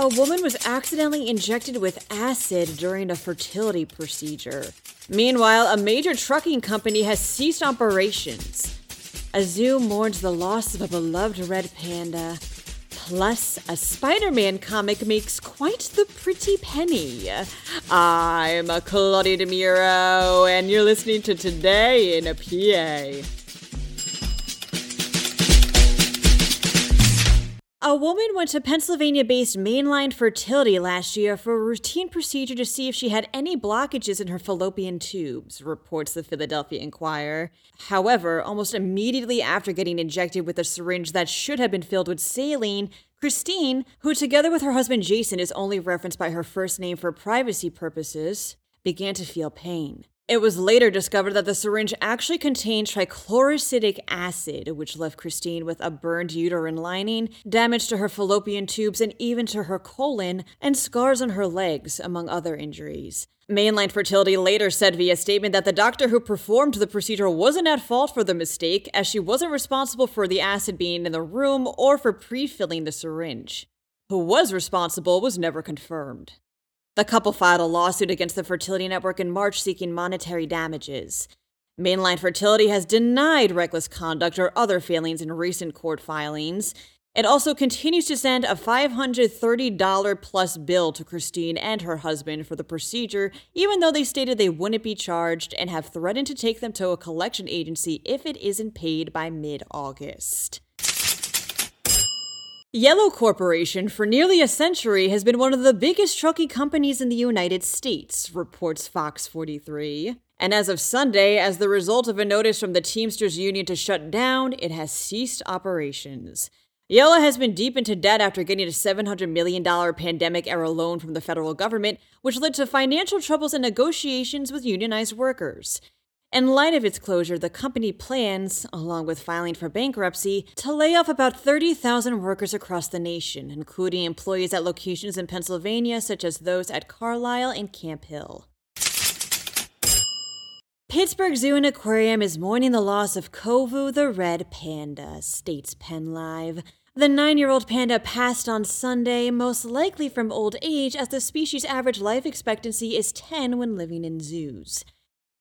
A woman was accidentally injected with acid during a fertility procedure. Meanwhile, a major trucking company has ceased operations. A zoo mourns the loss of a beloved red panda. Plus, a Spider Man comic makes quite the pretty penny. I'm Claudia DeMiro, and you're listening to Today in a PA. Woman went to Pennsylvania based Mainline Fertility last year for a routine procedure to see if she had any blockages in her fallopian tubes, reports the Philadelphia Inquirer. However, almost immediately after getting injected with a syringe that should have been filled with saline, Christine, who together with her husband Jason is only referenced by her first name for privacy purposes, began to feel pain. It was later discovered that the syringe actually contained trichloroacetic acid, which left Christine with a burned uterine lining, damage to her fallopian tubes, and even to her colon, and scars on her legs, among other injuries. Mainline Fertility later said via statement that the doctor who performed the procedure wasn't at fault for the mistake, as she wasn't responsible for the acid being in the room or for pre filling the syringe. Who was responsible was never confirmed. The couple filed a lawsuit against the Fertility Network in March seeking monetary damages. Mainline Fertility has denied reckless conduct or other failings in recent court filings. It also continues to send a $530 plus bill to Christine and her husband for the procedure, even though they stated they wouldn't be charged and have threatened to take them to a collection agency if it isn't paid by mid August. Yellow Corporation, for nearly a century, has been one of the biggest trucking companies in the United States, reports Fox 43. And as of Sunday, as the result of a notice from the Teamsters Union to shut down, it has ceased operations. Yellow has been deep into debt after getting a $700 million pandemic era loan from the federal government, which led to financial troubles and negotiations with unionized workers. In light of its closure, the company plans, along with filing for bankruptcy, to lay off about 30,000 workers across the nation, including employees at locations in Pennsylvania such as those at Carlisle and Camp Hill. Pittsburgh Zoo and Aquarium is mourning the loss of Kovu the red panda, states PennLive. The nine year old panda passed on Sunday, most likely from old age, as the species' average life expectancy is 10 when living in zoos.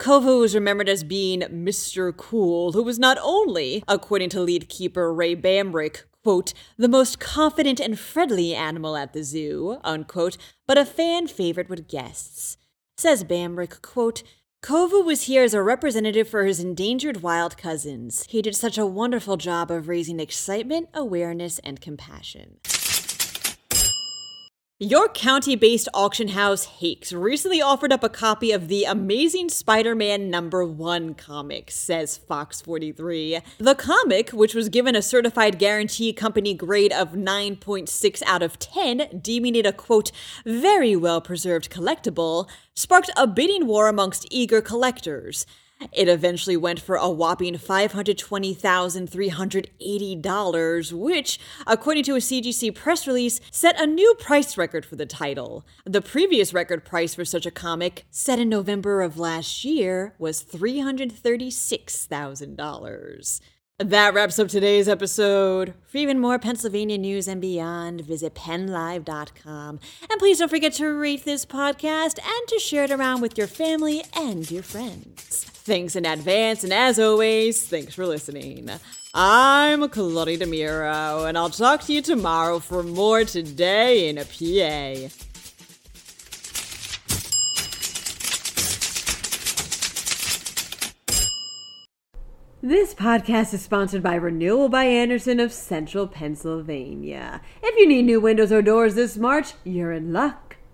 Kovu is remembered as being Mr. Cool, who was not only, according to lead keeper Ray Bambrick, quote, the most confident and friendly animal at the zoo, unquote, but a fan favorite with guests. Says Bambrick, quote, Kovu was here as a representative for his endangered wild cousins. He did such a wonderful job of raising excitement, awareness, and compassion. York County based auction house Hakes recently offered up a copy of the Amazing Spider Man number one comic, says Fox 43. The comic, which was given a certified guaranty company grade of 9.6 out of 10, deeming it a quote, very well preserved collectible, sparked a bidding war amongst eager collectors. It eventually went for a whopping $520,380, which, according to a CGC press release, set a new price record for the title. The previous record price for such a comic, set in November of last year, was $336,000. That wraps up today's episode. For even more Pennsylvania news and beyond, visit pennlive.com. And please don't forget to rate this podcast and to share it around with your family and your friends. Thanks in advance, and as always, thanks for listening. I'm Claudia DeMiro, and I'll talk to you tomorrow for more Today in a PA. This podcast is sponsored by Renewal by Andersen of Central Pennsylvania. If you need new windows or doors this March, you're in luck.